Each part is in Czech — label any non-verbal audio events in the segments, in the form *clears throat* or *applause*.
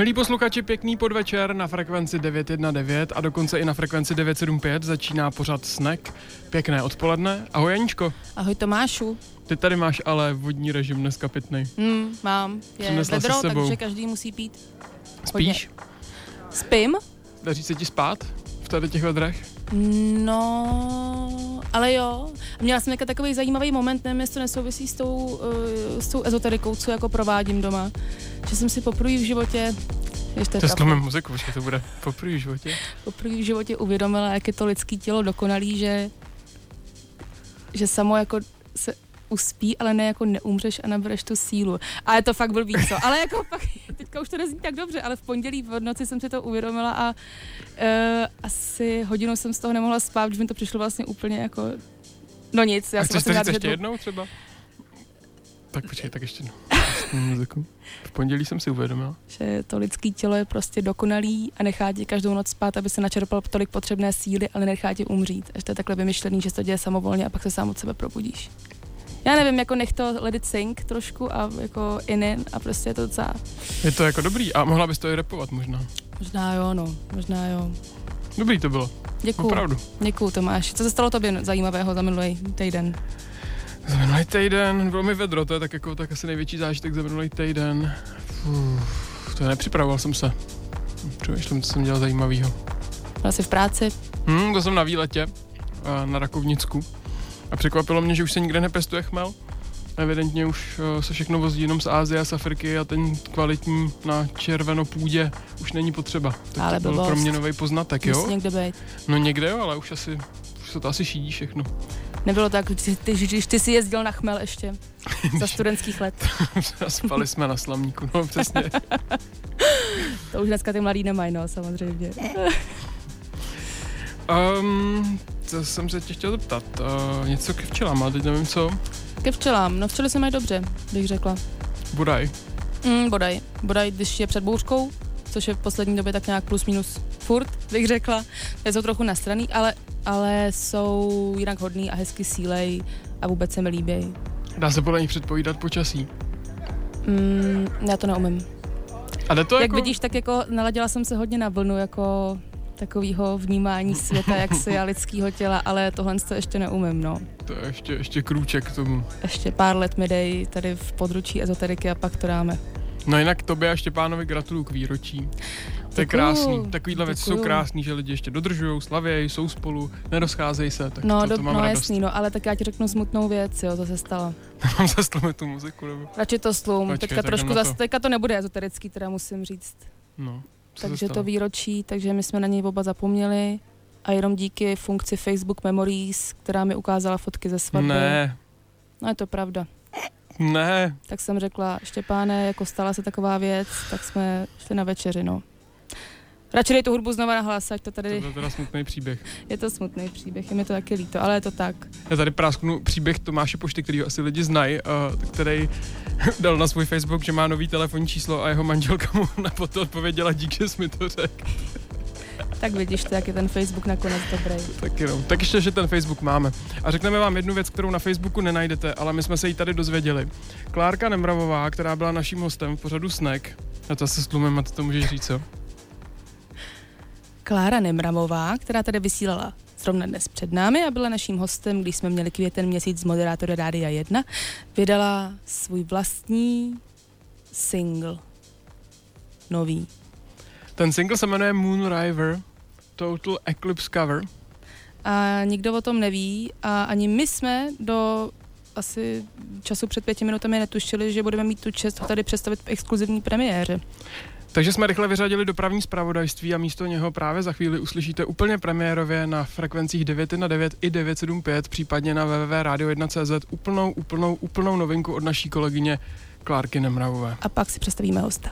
Milí posluchači, pěkný podvečer na frekvenci 919 a dokonce i na frekvenci 975 začíná pořad Snack. Pěkné odpoledne. Ahoj Janičko. Ahoj Tomášu. Ty tady máš ale vodní režim dneska pitnej. Hmm, mám. Je Přinesla vedro, si sebou. takže každý musí pít. Spíš? Spím? Daří se ti spát v tady těch vedrech? No, ale jo. Měla jsem takový zajímavý moment, nevím, jestli to nesouvisí s tou, uh, s tou ezoterikou, co jako provádím doma. Že jsem si poprvé v životě Ještě To slumím muziku, že to bude poprvé v životě. poprvé v životě uvědomila, jak je to lidský tělo dokonalý, že, že samo jako se uspí, ale ne jako neumřeš a nabereš tu sílu. A je to fakt blbý, co? Ale jako *laughs* fakt, teďka už to nezní tak dobře, ale v pondělí v noci jsem si to uvědomila a uh, asi hodinu jsem z toho nemohla spát, protože mi to přišlo vlastně úplně jako No nic, já a jsem chceš to vlastně říct ještě jednou třeba? Tak počkej, tak ještě jednou. *laughs* V pondělí jsem si uvědomil. že to lidské tělo je prostě dokonalý a nechá tě každou noc spát, aby se načerpal tolik potřebné síly, ale nechá tě umřít. Až to je takhle vymyšlený, že se to děje samovolně a pak se sám od sebe probudíš. Já nevím, jako nech to let it sink trošku a jako in, in a prostě je to docela, Je to jako dobrý a mohla bys to i repovat možná. možná jo, no, možná jo. Dobrý to bylo, Děkuju, opravdu. děkuju Tomáš. Co se stalo tobě zajímavého za minulý týden? Za minulý týden bylo mi vedro, to je tak jako tak asi největší zážitek za minulý týden. Uf, to nepřipravoval jsem se. Přemýšlím, co jsem dělal zajímavého. Byla jsi v práci? Hmm, to jsem na výletě eh, na Rakovnicku. A překvapilo mě, že už se nikde nepestuje chmel. Evidentně už eh, se všechno vozí jenom z Ázie a z Afriky a ten kvalitní na červenopůdě už není potřeba. Tak Ale to byl pro mě nový poznatek, jo? Musí někde být. No někde jo, ale už asi už se to asi šídí všechno. Nebylo tak, když ty, když ty jsi jezdil na chmel ještě *laughs* za studentských let. *laughs* Spali jsme na slamníku, no přesně. *laughs* To už dneska ty mladý nemají, no, samozřejmě. Um, to jsem se tě chtěl zeptat. Uh, něco k včelám, ale teď nevím co. Ke včelám, no včely se mají dobře, bych řekla. Budaj. Mm, bodaj. Bodaj, když je před bouřkou, což je v poslední době tak nějak plus minus furt, bych řekla. Je jsou trochu nastraný, ale, ale jsou jinak hodný a hezky sílej a vůbec se mi líbí. Dá se podle nich předpovídat počasí. Mm, já to neumím. A to Jak jako... vidíš, tak jako naladila jsem se hodně na vlnu jako takového vnímání světa, jak si a lidského těla, ale tohle to ještě neumím, no. To je ještě, ještě krůček k tomu. Ještě pár let mi dej tady v područí ezoteriky a pak to dáme. No jinak tobě a Štěpánovi gratuluju k výročí. To je krásný. Takovýhle věci jsou krásný, že lidi ještě dodržují, slavějí, jsou spolu, nerozcházejí se. Tak No, to, to mám no radost. jasný, no, ale tak já ti řeknu smutnou věc, jo, to se stalo. *laughs* Mám zaslumit tu muziku, nebo... Radši to slum, Počkej, teďka trošku zase, to. teďka to nebude ezoterický, teda musím říct. No, co takže to výročí, takže my jsme na něj oba zapomněli a jenom díky funkci Facebook Memories, která mi ukázala fotky ze svatby. Ne, No je to pravda. ne. Tak jsem řekla, Štěpáne, jako stala se taková věc, tak jsme šli na večeři, no. Radši dej tu hudbu znova na hlas, ať to To tady, je teda smutný příběh. je to smutný příběh, je mi to taky líto, ale je to tak. Já tady prásknu příběh Tomáše Pošty, který asi lidi znají, uh, který *laughs* dal na svůj Facebook, že má nový telefonní číslo a jeho manželka mu *laughs* na to odpověděla, dík, že jsi mi to řekl. Tak vidíš to, jak je ten Facebook nakonec dobrý. Tak jenom. Tak ještě, že ten Facebook máme. A řekneme vám jednu věc, kterou na Facebooku nenajdete, ale my jsme se jí tady dozvěděli. Klárka Nemravová, která byla naším hostem v pořadu Snack, a to se stlumím a ty to můžeš říct, co? Klára Nemramová, která tady vysílala zrovna dnes před námi a byla naším hostem, když jsme měli květen měsíc z moderátora Rádia 1, vydala svůj vlastní single. Nový. Ten single se jmenuje Moon River, Total Eclipse Cover. A nikdo o tom neví a ani my jsme do asi času před pěti minutami netušili, že budeme mít tu čest ho tady představit v exkluzivní premiéře. Takže jsme rychle vyřadili dopravní zpravodajství a místo něho právě za chvíli uslyšíte úplně premiérově na frekvencích 919 i 975, případně na www.radio1.cz úplnou, úplnou, úplnou novinku od naší kolegyně Klárky Nemravové. A pak si představíme hosta.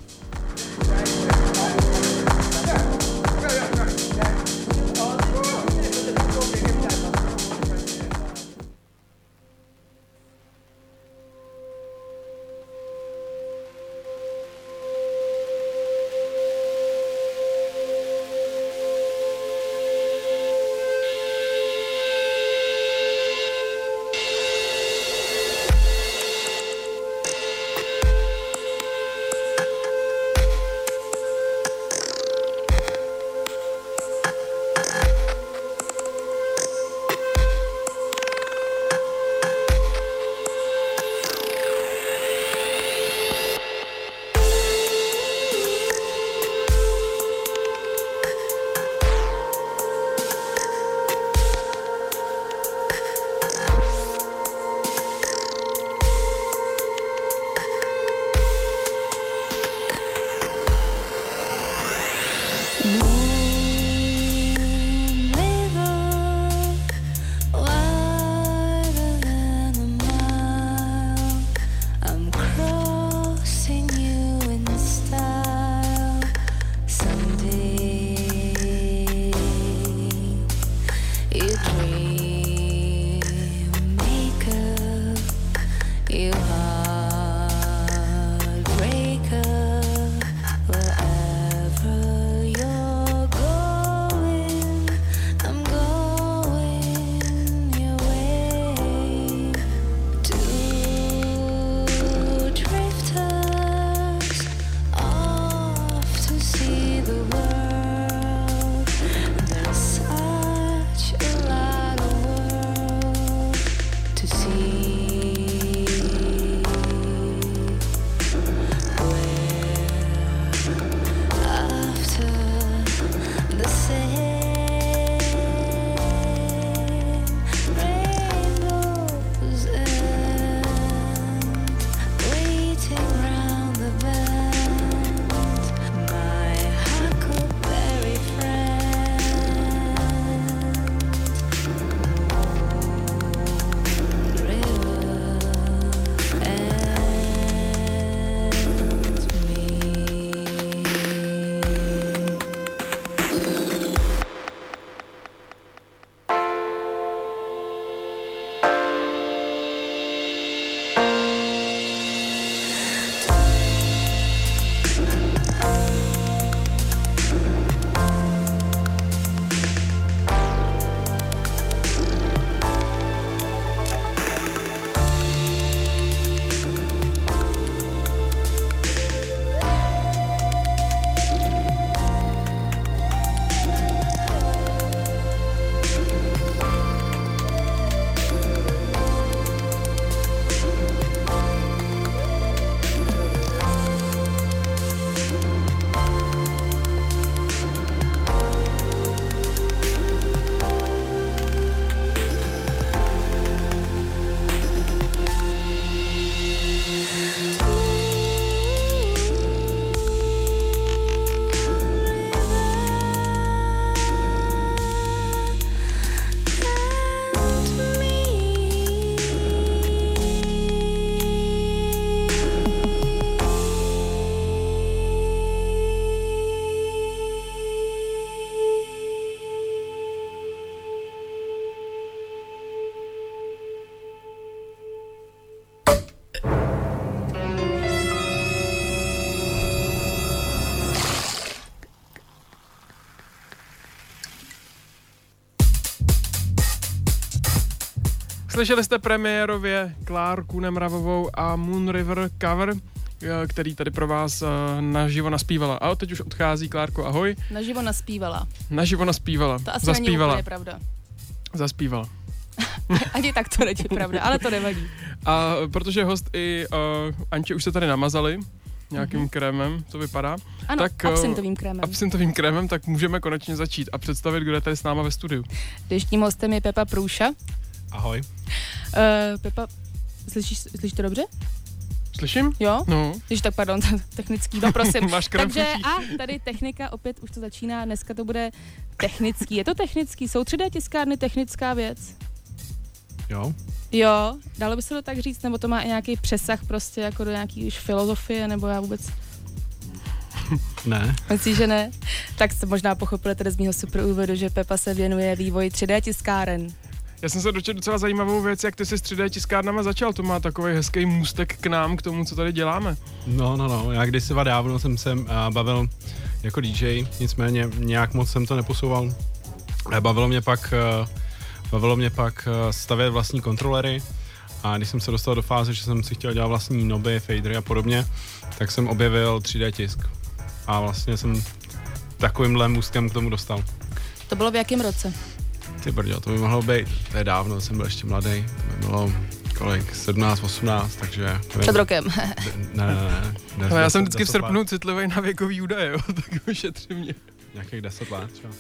Slyšeli jste premiérově Klárku Nemravovou a Moon River cover, eh, který tady pro vás eh, naživo naspívala. A teď už odchází Klárko, ahoj. Naživo naspívala. Naživo naspívala. To asi Zaspívala. není úplně pravda. *laughs* Zaspívala. *laughs* Ani tak to není pravda, ale to nevadí. A protože host i uh, Anče už se tady namazali nějakým Mhm. mm-hmm. krémem, to vypadá. Ano, Tak, eh, absintovým krémem. Absintovým krémem, tak můžeme konečně začít a představit, kdo je tady s náma ve studiu. Dnešním hostem je Pepa Průša. Ahoj. Uh, Pepa, slyšíš, slyšíš to dobře? Slyším? Jo? No. Když tak, pardon, *laughs* technický, no prosím. *laughs* Máš Takže a tady technika, opět už to začíná, dneska to bude technický. Je to technický? Jsou 3D tiskárny technická věc? Jo. Jo, dalo by se to tak říct, nebo to má i nějaký přesah prostě jako do nějaký už filozofie, nebo já vůbec *laughs* Ne. Myslíš, že ne? Tak jste možná pochopili tedy z mého super úvodu, že Pepa se věnuje vývoji 3D tiskáren. Já jsem se dočetl docela zajímavou věc, jak ty jsi s 3D tiskárnama začal. To má takový hezký můstek k nám, k tomu, co tady děláme. No, no, no. Já kdysi dávno jsem se uh, bavil jako DJ, nicméně nějak moc jsem to neposouval. Eh, Bavilo mě pak, uh, bavilo mě pak uh, stavět vlastní kontrolery a když jsem se dostal do fáze, že jsem si chtěl dělat vlastní noby, fadery a podobně, tak jsem objevil 3D tisk. A vlastně jsem takovýmhle můstkem k tomu dostal. To bylo v jakém roce? Ty brďo, to by mohlo být, to je dávno, jsem byl ještě mladý, to by bylo kolik, 17, 18, takže... nevím. Před rokem. Ne, ne, ne. ne Ale já jsem vždycky v srpnu let. citlivý na věkový údaje, jo, *laughs* tak ošetři mě. Nějakých 10 let třeba.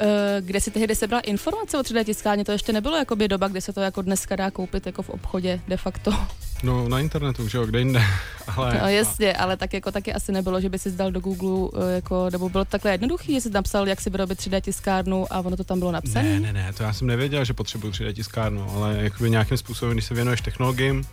Eh, Kde si tehdy sebral informace o 3D tiskárně? To ještě nebylo jakoby doba, kdy se to jako dneska dá koupit jako v obchodě de facto. No na internetu, že jo, kde jinde. *laughs* Ale, No jasně, ale tak jako taky asi nebylo, že by si zdal do Google, eh, jako, nebo bylo to takhle jednoduchý, že jsi napsal, jak si vyrobit 3D tiskárnu a ono to tam bylo napsané. Ne, ne, ne, to já jsem nevěděl, že potřebuji 3D tiskárnu, ale jakoby nějakým způsobem, když se věnuješ technologiím,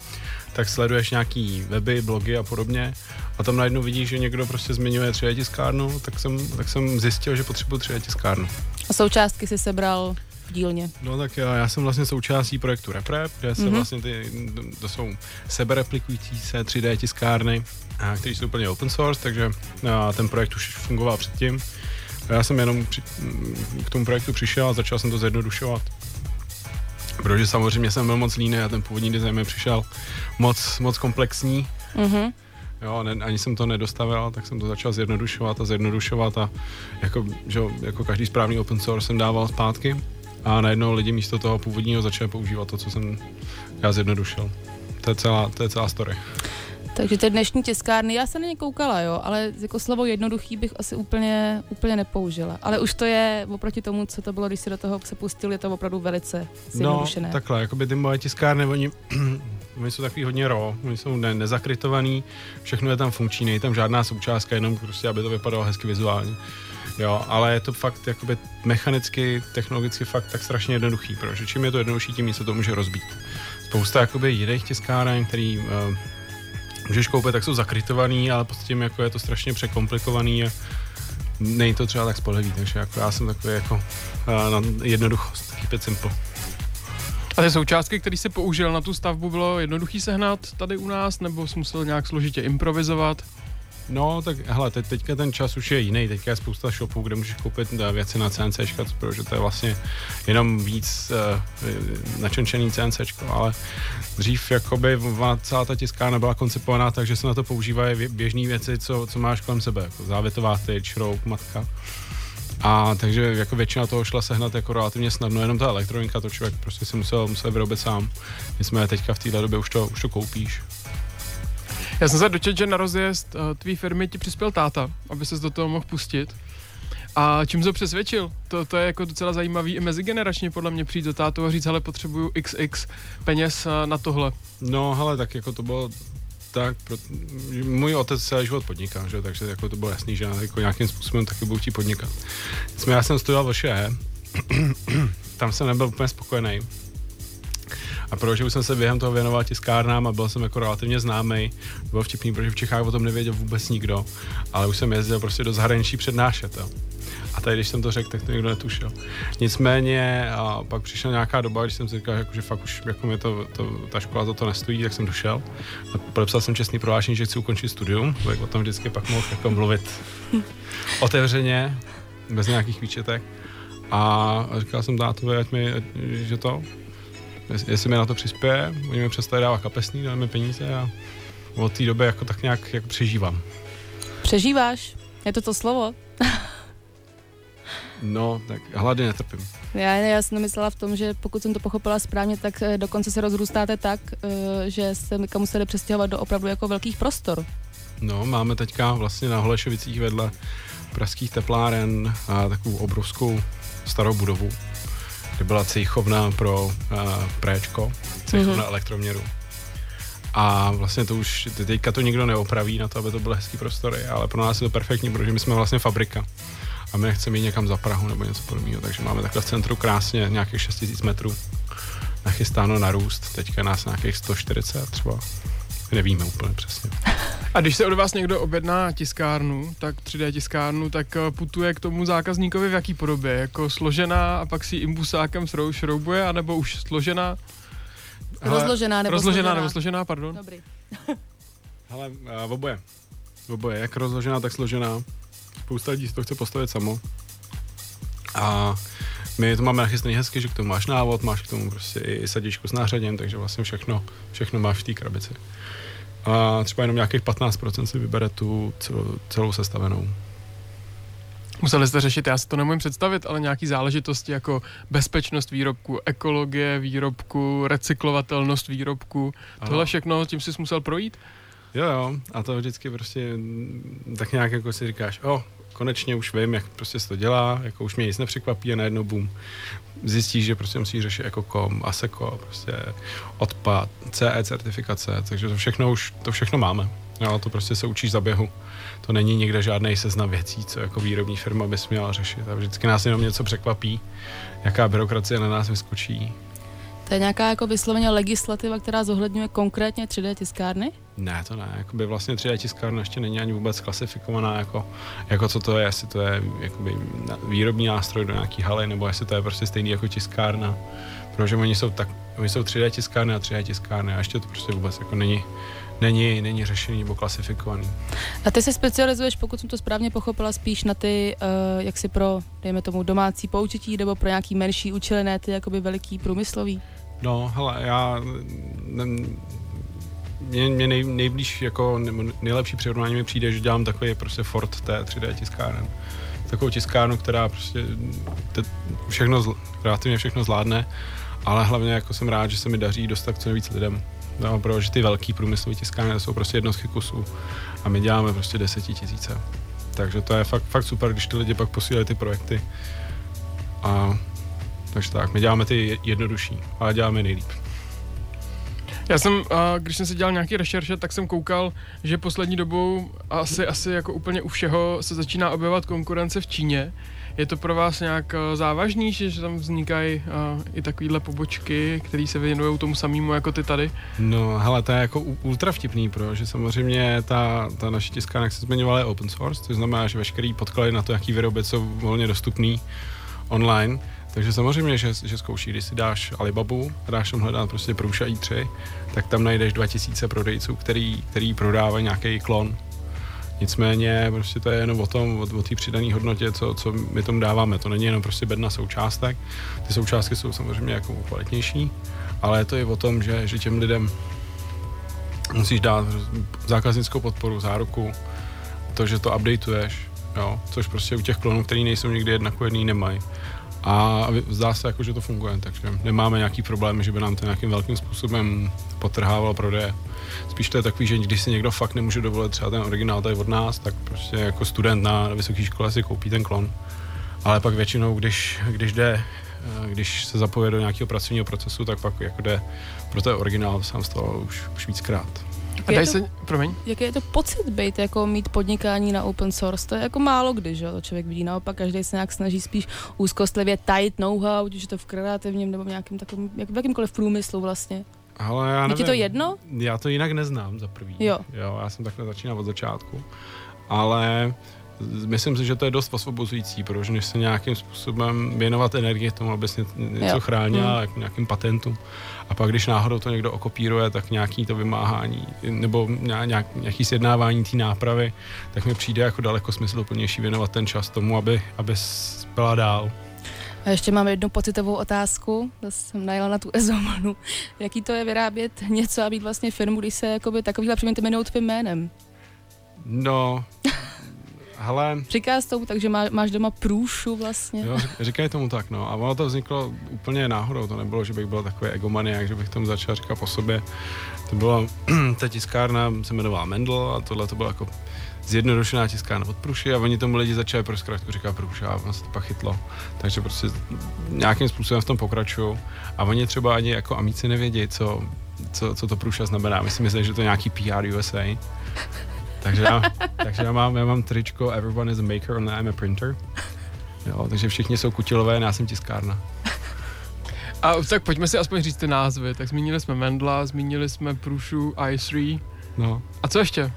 tak sleduješ nějaký weby, blogy a podobně a tam najednou vidíš, že někdo prostě zmiňuje 3D tiskárnu, tak jsem, tak jsem zjistil, že potřebuji 3D tiskárnu. A součástky si sebral v dílně. No tak já, já jsem vlastně součástí projektu RepRep, kde se Mhm. mm-hmm. vlastně ty, to jsou sebereplikující se 3D tiskárny, a, které jsou úplně open source, takže a, ten projekt už fungoval předtím. A já jsem jenom při, k tomu projektu přišel a začal jsem to zjednodušovat. Protože samozřejmě jsem byl moc líný a ten původní design mi přišel moc, moc komplexní. Mhm. Jo, ne, ani jsem to nedostavil, tak jsem to začal zjednodušovat a zjednodušovat a jako, že, jako každý správný open source jsem dával zpátky a najednou lidi místo toho původního začali používat to, co jsem já zjednodušil. To je celá, to je celá story. Takže ty dnešní tiskárny, já jsem na ně koukala, jo, ale jako slovo jednoduchý bych asi úplně, úplně nepoužila. Ale už to je oproti tomu, co to bylo, když si do toho se pustil, je to opravdu velice No, zjednodušené. takhle, jakoby ty moje tiskárny, oni, *clears throat* oni jsou takový hodně raw, oni jsou ne, nezakrytovaný, všechno je tam funkční, není tam žádná součástka, jenom prostě, aby to vypadalo hezky vizuálně. Jo, ale je to fakt jakoby mechanicky, technologicky fakt tak strašně jednoduchý, protože čím je to jednodušší, tím se to může rozbít. Spousta jakoby jiných tiskáren, který uh, můžeš koupit, tak jsou zakrytovaný, ale prostě tím jako je to strašně překomplikovaný a není to třeba tak spolehlivý, takže jako já jsem takový jako uh, na jednoduchost, keep it simple. A ty součástky, které jsi použil na tu stavbu, bylo jednoduchý sehnat tady u nás, nebo jsi musel nějak složitě improvizovat? No, tak hele, teď, teďka ten čas už je jiný. Teďka je spousta shopů, kde můžeš koupit eh, věci na CNC, protože to je vlastně jenom víc uh, načončený CNC, ale dřív jakoby celá ta tiskárna byla koncipovaná tak, že se na to používají běžné věci, co, co máš kolem sebe, jako závětová tyč, šroub, matka. A takže jako většina toho šla sehnat jako relativně snadno, jenom ta elektronika, to člověk prostě si musel, musel vyrobit sám. Nicméně teďka v téhle době už to, už to koupíš. Já jsem se dočetl, že na rozjezd uh, tvý firmy ti přispěl táta, aby ses do toho mohl pustit. A čím to přesvědčil? To, to je jako docela zajímavý i mezigeneračně podle mě přijít do tátu a říct, hele, potřebuju XX peněz uh, na tohle. No, hele, tak jako to bylo tak, pro, můj otec celý život podniká, že? takže jako to bylo jasný, že já jako nějakým způsobem taky budu chtít podnikat. Já jsem studoval v ŠE, *clears throat* tam jsem nebyl úplně spokojený. A protože už jsem se během toho věnoval tiskárnám a byl jsem jako relativně známý, bylo vtipný, protože v Čechách o tom nevěděl vůbec nikdo, ale už jsem jezdil prostě do zahraničí přednášet. Jo. A tady, když jsem to řekl, tak to nikdo netušil. Nicméně, a pak přišla nějaká doba, když jsem si říkal, jako, že fakt už jako mě to, to, ta škola za to nestojí, tak jsem došel. A podepsal jsem čestný prohlášení, že chci ukončit studium, tak o tom vždycky pak mohl jako mluvit *laughs* otevřeně, bez nějakých výčetek. A říkal jsem tátovi, ať mi, že to, jestli, mi na to přispěje, oni mi přestali dávat kapesný, dali mi peníze a od té doby jako tak nějak jako přežívám. Přežíváš? Je to to slovo? No, tak hlady netrpím. Já, já jsem myslela v tom, že pokud jsem to pochopila správně, tak eh, dokonce se rozrůstáte tak, eh, že se kam museli přestěhovat do opravdu jako velkých prostor. No, máme teďka vlastně na Holešovicích vedle pražských tepláren a takovou obrovskou starou budovu, kde byla cejchovna pro uh, préčko, cejchovna mm-hmm. elektroměru. A vlastně to už, teďka to nikdo neopraví na to, aby to byly hezký prostory, ale pro nás je to perfektní, protože my jsme vlastně fabrika a my nechceme jít někam za Prahu nebo něco podobného, takže máme takhle v centru krásně nějakých 6000 metrů nachystáno na růst, teďka nás nějakých 140 třeba, nevíme úplně přesně. A když se od vás někdo objedná tiskárnu, tak 3D tiskárnu, tak eh, putuje k tomu zákazníkovi v jaký podobě? Jako složená a pak si imbusákem šroubuje, anebo už složená? Hele, rozložená nebo rozložená složená. nebo složená, pardon. Dobrý. *laughs* Hele, uh, oboje. Oboje, jak rozložená, tak složená. Spousta lidí si to chce postavit samo. A my to máme nachystaný hezky, že k tomu máš návod, máš k tomu prostě i sadičku s nářadím, takže vlastně všechno, všechno máš v té krabici. A třeba jenom nějakých 15% si vybere tu celou, celou sestavenou. Museli jste řešit, já si to nemůžu představit, ale nějaký záležitosti jako bezpečnost výrobku, ekologie výrobku, recyklovatelnost výrobku, tohle všechno, tím jsi musel projít? Jo, jo, a to vždycky prostě tak nějak jako si říkáš, o, oh, konečně už vím, jak prostě se to dělá, jako už mě nic nepřekvapí a najednou boom. Zjistíš, že prostě musíš řešit jako kom, ASECO, prostě odpad, CE certifikace, takže to všechno už, to všechno máme. No, to prostě se učíš za běhu. To není nikde žádný seznam věcí, co jako výrobní firma bys měla řešit. A vždycky nás jenom něco překvapí, jaká byrokracie na nás vyskočí. To je nějaká jako vysloveně legislativa, která zohledňuje konkrétně 3D tiskárny? Ne, to ne. Jakoby vlastně 3D tiskárna ještě není ani vůbec klasifikovaná jako, jako co to je, jestli to je jakoby výrobní nástroj do nějaký haly, nebo jestli to je prostě stejný jako tiskárna. Protože oni jsou, tak, oni jsou 3D tiskárny a 3D tiskárny a ještě to prostě vůbec jako není, není, není řešený nebo klasifikovaný. A ty se specializuješ, pokud jsem to správně pochopila, spíš na ty, uh, jak si pro, dejme tomu, domácí použití nebo pro nějaký menší účely, ne ty jakoby veliký průmyslový? No, hele, já ne, mě, mě nej, nejblíž jako nejlepší přirovnání mi přijde, že dělám takový prostě Ford té 3D tiskárny. Takovou tiskárnu, která prostě te, všechno, relativně všechno zvládne, ale hlavně jako jsem rád, že se mi daří dostat co nejvíc lidem. No, protože ty velký průmyslové tiskárny jsou prostě jednotky kusů a my děláme prostě desetitisíce. Takže to je fakt, fakt super, když ty lidi pak posílají ty projekty. A takže tak, my děláme ty jednodušší, ale děláme nejlíp. Já jsem, když jsem si dělal nějaký rešerše, tak jsem koukal, že poslední dobou asi, asi jako úplně u všeho se začíná objevovat konkurence v Číně. Je to pro vás nějak závažný, že tam vznikají i takovéhle pobočky, které se věnují tomu samému jako ty tady? No, hele, to je jako ultra vtipný, protože samozřejmě ta, ta naše tiskárna, jak se zmiňovala, je open source, to znamená, že veškerý podklady na to, jaký výrobek jsou volně dostupný online, takže samozřejmě, že, že zkouší, když si dáš Alibabu a dáš tam hledat prostě Prouša i3, tak tam najdeš 2000 prodejců, který, který prodávají nějaký klon. Nicméně prostě to je jenom o tom, o, o té přidané hodnotě, co, co my tomu dáváme. To není jenom prostě bedna součástek. Ty součástky jsou samozřejmě jako kvalitnější, ale je to i o tom, že, že těm lidem musíš dát zákaznickou podporu, záruku, to, že to updateuješ, jo, což prostě u těch klonů, který nejsou nikdy jednakojedný, nemají a zdá se jako, že to funguje, takže nemáme nějaký problém, že by nám to nějakým velkým způsobem potrhávalo prodeje. Spíš to je takový, že když si někdo fakt nemůže dovolit třeba ten originál tady od nás, tak prostě jako student na, na vysoké škole si koupí ten klon. Ale pak většinou, když, když jde, eh, když se zapoje do nějakého pracovního procesu, tak pak jako jde pro ten originál sám z toho už, už víckrát. A daj se, promiň. Jaký je to pocit být, jako mít podnikání na open source? To je jako málo kdy, že to člověk vidí. Naopak každý se nějak snaží spíš úzkostlivě tajit know-how, ať už je to v kreativním nebo v nějakým takovým, jak v jakýmkkoliv průmyslu vlastně. Ale já nevím, je ti to jedno? Já to jinak neznám za prvý. Jo. jo. Já jsem takhle začínal od začátku. Ale myslím si, že to je dost osvobozující, protože než se nějakým způsobem věnovat energii tomu, abys něco chránila, mm. nějakým patentům. A pak, když náhodou to někdo okopíruje, tak nějaký to vymáhání nebo nějak, nějaký sjednávání té nápravy, tak mi přijde jako daleko smysluplnější věnovat ten čas tomu, aby, aby byla dál. A ještě mám jednu pocitovou otázku, zase jsem najela na tu ezomanu. Jaký to je vyrábět něco a být vlastně firmu, když se jakoby takovýhle předměty jmenují tvým jménem? No, hele, Říká s tomu, takže má, máš doma průšu vlastně. jo, říkají tomu tak, no. A ono to vzniklo úplně náhodou, to nebylo, že bych byl takový egomaniak, že bych tomu začal říkat po sobě. To byla, *clears throat* ta tiskárna se jmenovala Mendel a tohle to bylo jako zjednodušená tiskárna od Pruši a oni tomu lidi začali pro zkrátku říkat Pruša a ono se to pak chytlo. Takže prostě nějakým způsobem v tom pokračuju a oni třeba ani jako amici nevědí, co, co, co to Pruša znamená. My si myslí, že to je nějaký PR USA. Takže já, takže já mám, já mám tričko Everyone is a maker and I'm a printer. Jo, takže všichni jsou kutilové, já jsem tiskárna. A tak pojďme si aspoň říct ty názvy. Tak zmínili jsme Mendla, zmínili jsme Prušu, i3. No, A co ještě?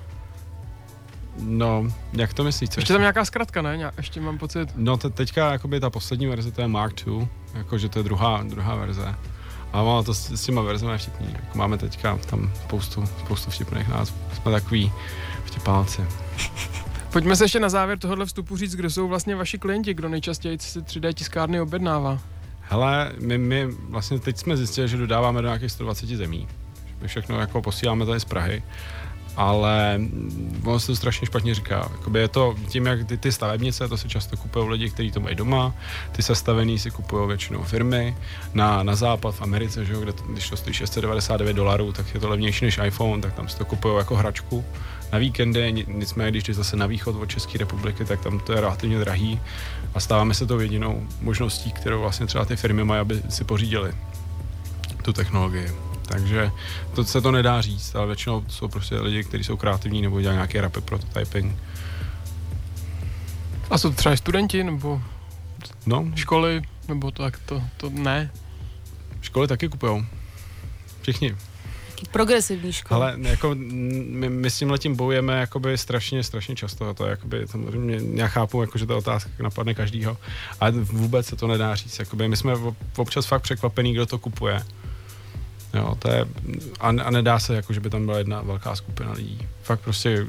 no, jak to myslíš? Co Ještě tam nějaká zkratka, ne? Nějak, ještě mám pocit. No te, teďka jakoby ta poslední verze, to je Mark II, jakože to je druhá, druhá verze. A ono to s, s těma verzemi vtipný. Jako máme teďka tam spoustu, spoustu vtipných názvů. Jsme takový vtipálci. Pojďme se ještě na závěr tohohle vstupu říct, kdo jsou vlastně vaši klienti, kdo nejčastěji si 3D tiskárny objednává. Hele, my, my vlastně teď jsme zjistili, že dodáváme do nějakých 120 zemí. My všechno jako posíláme tady z Prahy. Ale ono se to strašně špatně říká. Jakoby je to tím, jak ty, ty stavebnice, to si často kupují lidi, kteří to mají doma, ty sestavený si kupují většinou firmy. Na, na západ v Americe, že jo, kde to, když to stojí 699 dolarů, tak je to levnější než iPhone, tak tam si to kupují jako hračku na víkendy, ni- nicméně když jdeš zase na východ od České republiky, tak tam to je relativně drahý a stáváme se to jedinou možností, kterou vlastně třeba ty firmy mají, aby si pořídili tu technologii. Takže to se to nedá říct, ale většinou jsou prostě lidi, kteří jsou kreativní nebo dělají nějaký rapid prototyping. A jsou to třeba studenti, nebo No, školy, nebo tak to, to ne. školy taky kupujou. Všichni. Progresivní škola. Ale jako mm, my, my s tím letím bojujeme jakoby strašně, strašně často. To je jakoby, samozřejmě, já chápu, jako, že ta otázka napadne každýho, ale vůbec se to nedá říct. Jakoby, my jsme ob- občas fakt překvapení, kdo to kupuje. Jo, to je, a, a nedá se, jako, že by tam byla jedna velká skupina lidí. Fakt prostě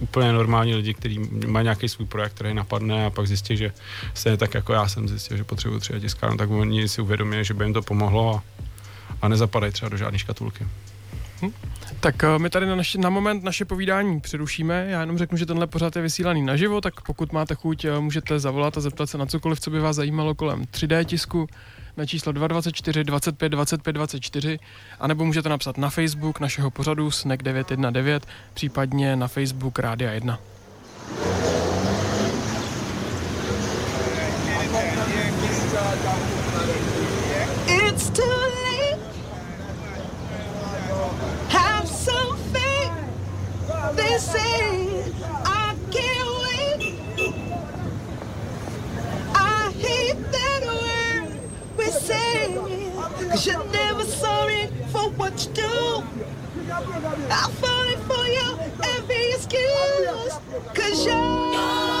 úplně normální lidi, kteří mají nějaký svůj projekt, který napadne a pak zjistí, že stejně tak jako já jsem zjistil, že potřebuji tři tiskárnu, tak oni si uvědomí, že by jim to pomohlo a, a nezapadají třeba do žádné škatulky. Tak eh, my tady na, naši, na moment naše povídání přerušíme. Já jenom řeknu, že tenhle pořad je vysílaný naživo, tak pokud máte chuť, eh, můžete zavolat a zeptat se na cokoliv, co by vás zajímalo kolem 3D tisku na číslo 224 25 25 24, anebo můžete napsat na Facebook našeho pořadu Snack 919, případně na Facebook Rádia 1. You're never sorry for what you do. I'm falling for you every excuse. Cause you're